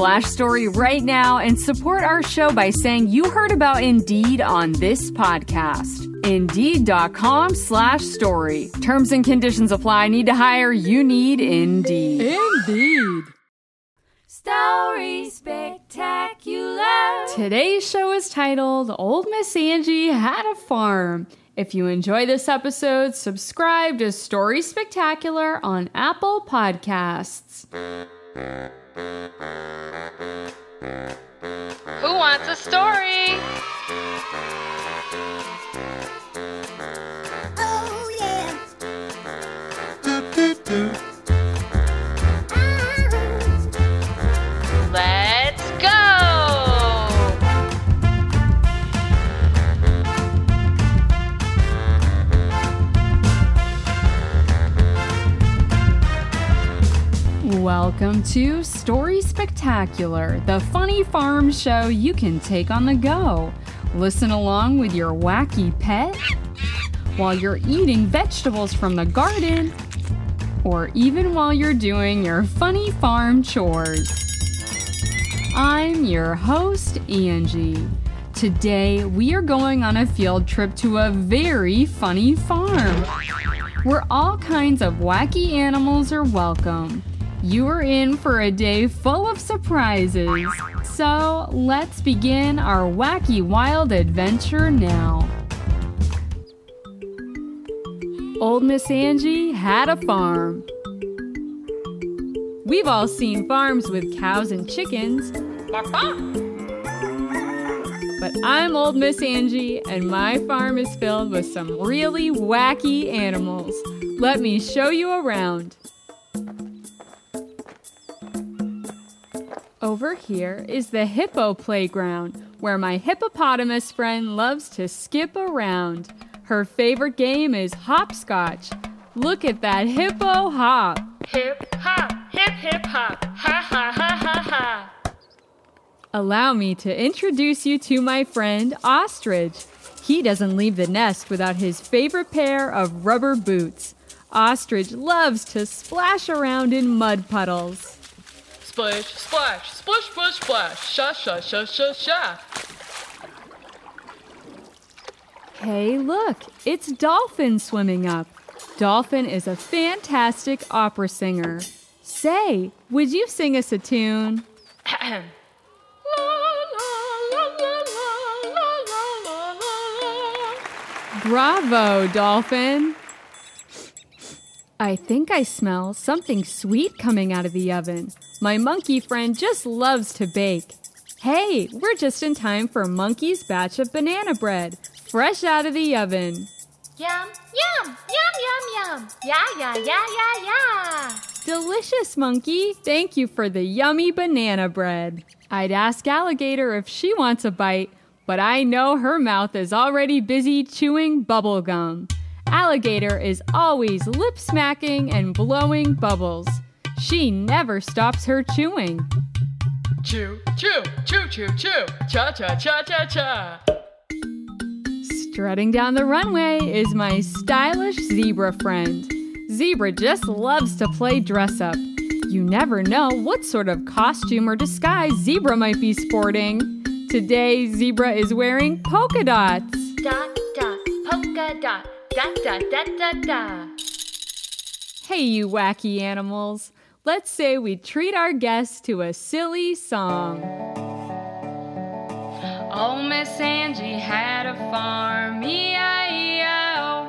story right now and support our show by saying you heard about Indeed on this podcast. Indeed.com slash story. Terms and conditions apply. Need to hire? You need Indeed. Indeed. Story Spectacular. Today's show is titled Old Miss Angie Had a Farm. If you enjoy this episode, subscribe to Story Spectacular on Apple Podcasts. Who wants a story? Oh yeah. Let's Welcome to Story Spectacular, the funny farm show you can take on the go. Listen along with your wacky pet while you're eating vegetables from the garden, or even while you're doing your funny farm chores. I'm your host, Angie. Today, we are going on a field trip to a very funny farm where all kinds of wacky animals are welcome. You are in for a day full of surprises. So let's begin our wacky wild adventure now. Old Miss Angie had a farm. We've all seen farms with cows and chickens. But I'm Old Miss Angie, and my farm is filled with some really wacky animals. Let me show you around. Over here is the hippo playground, where my hippopotamus friend loves to skip around. Her favorite game is hopscotch. Look at that hippo hop. Hip hop, hip hip hop, ha ha ha ha ha. Allow me to introduce you to my friend Ostrich. He doesn't leave the nest without his favorite pair of rubber boots. Ostrich loves to splash around in mud puddles. Splish, splash, splish, Splash! splash, sha, sha, sha, sha, sha. Hey, look, it's Dolphin swimming up. Dolphin is a fantastic opera singer. Say, would you sing us a tune? Bravo, Dolphin! I think I smell something sweet coming out of the oven. My monkey friend just loves to bake. Hey, we're just in time for Monkey's batch of banana bread, fresh out of the oven. Yum, yum, yum, yum, yum. Yeah, yeah, yeah, yeah, yeah. Delicious, Monkey. Thank you for the yummy banana bread. I'd ask Alligator if she wants a bite, but I know her mouth is already busy chewing bubble gum. Alligator is always lip smacking and blowing bubbles. She never stops her chewing. Chew, chew, chew, chew, chew, cha cha cha cha cha. Strutting down the runway is my stylish zebra friend. Zebra just loves to play dress up. You never know what sort of costume or disguise Zebra might be sporting. Today, Zebra is wearing polka dots. Dot, dot, polka dot. Dot, dot, dot, dot, dot. Hey, you wacky animals. let's say we treat our guests to a silly song. Oh, Miss Angie had a farm, E-I-E-I-O.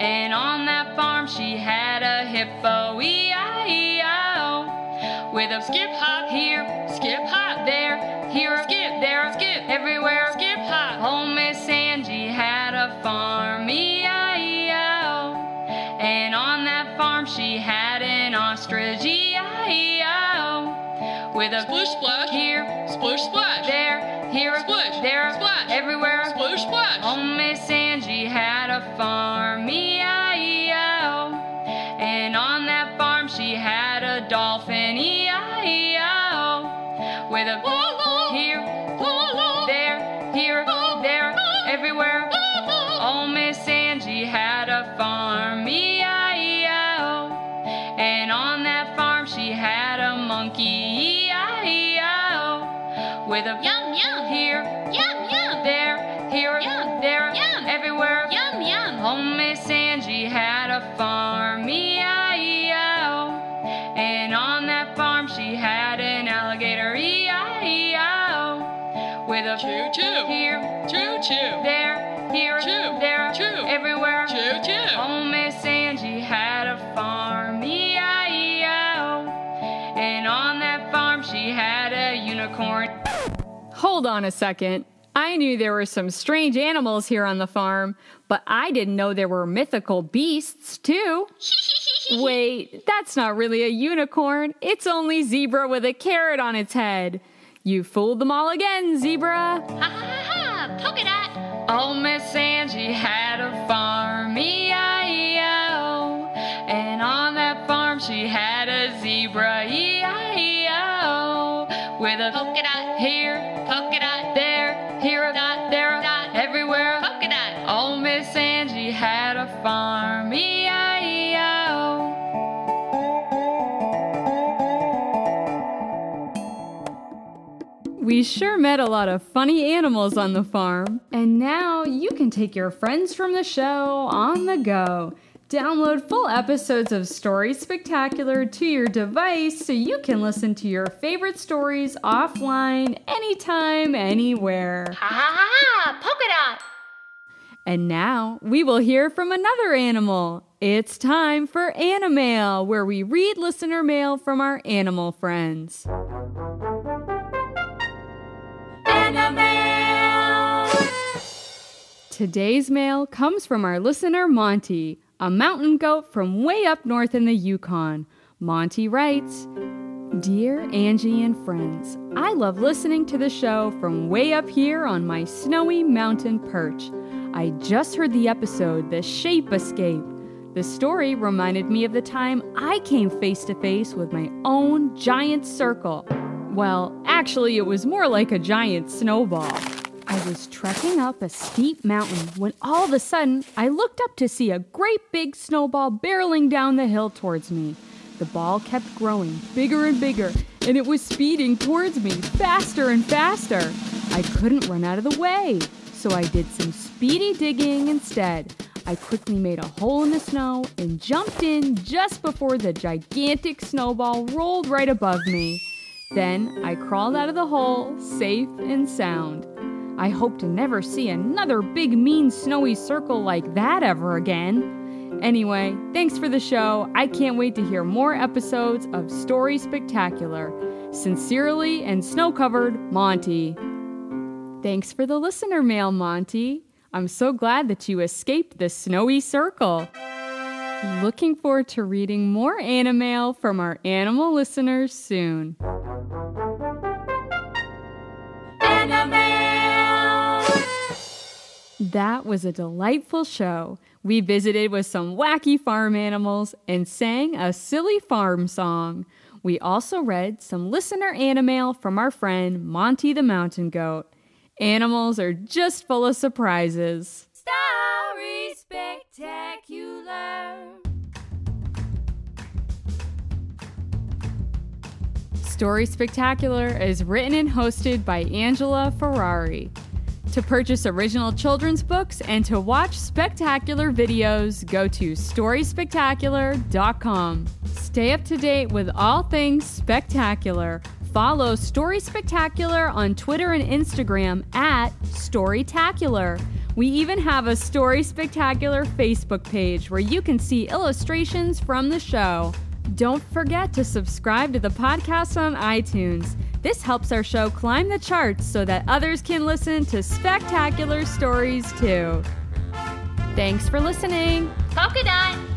And on that farm she had a hippo, E-I-E-I-O. With a skip hop here, skip hop there, here, skip With a Splish splash. here, Splish splash. there, here, Splish, there, splash. everywhere. Splish splash. Oh, Miss Angie had a farm, E-I-E-I-O. And on that farm she had a dolphin, E-I-E-I-O. With a here, there, here, there, everywhere. Oh, Miss Angie had a farm, E-I-E-I-O. Here, Yum, yum. there, here, Yum, there, yum. everywhere. Yum, yum. Oh, Miss Angie had a farm, E-I-E-I-O. And on that farm she had an alligator, E-I-E-I-O. With a Choo choo. here, Choo choo. there, Hold on a second. I knew there were some strange animals here on the farm, but I didn't know there were mythical beasts too. Wait, that's not really a unicorn. It's only zebra with a carrot on its head. You fooled them all again, zebra. Ha ha ha ha. Polka dot. Oh, Miss Angie had a farm, E-I-E-I-O. And on that farm she had a zebra, E-I-E-I-O. With a Polka dot. here, We sure met a lot of funny animals on the farm. And now you can take your friends from the show on the go. Download full episodes of Story Spectacular to your device so you can listen to your favorite stories offline anytime, anywhere. Ha ha ha ha. Polka dot. And now we will hear from another animal. It's time for Animail, where we read listener mail from our animal friends. Today's mail comes from our listener Monty, a mountain goat from way up north in the Yukon. Monty writes, Dear Angie and friends, I love listening to the show from way up here on my snowy mountain perch. I just heard the episode, The Shape Escape. The story reminded me of the time I came face to face with my own giant circle. Well, actually, it was more like a giant snowball. I was trekking up a steep mountain when all of a sudden I looked up to see a great big snowball barreling down the hill towards me. The ball kept growing bigger and bigger, and it was speeding towards me faster and faster. I couldn't run out of the way, so I did some speedy digging instead. I quickly made a hole in the snow and jumped in just before the gigantic snowball rolled right above me. Then I crawled out of the hole, safe and sound. I hope to never see another big, mean, snowy circle like that ever again. Anyway, thanks for the show. I can't wait to hear more episodes of Story Spectacular. Sincerely and snow covered, Monty. Thanks for the listener mail, Monty. I'm so glad that you escaped the snowy circle. Looking forward to reading more animail from our animal listeners soon. That was a delightful show. We visited with some wacky farm animals and sang a silly farm song. We also read some listener animail from our friend Monty the Mountain Goat. Animals are just full of surprises. Story Spectacular. Story Spectacular is written and hosted by Angela Ferrari. To purchase original children's books and to watch spectacular videos, go to StorySpectacular.com. Stay up to date with all things spectacular. Follow Story Spectacular on Twitter and Instagram at Storytacular. We even have a Story Spectacular Facebook page where you can see illustrations from the show. Don't forget to subscribe to the podcast on iTunes. This helps our show climb the charts so that others can listen to spectacular stories too. Thanks for listening. Polka dot.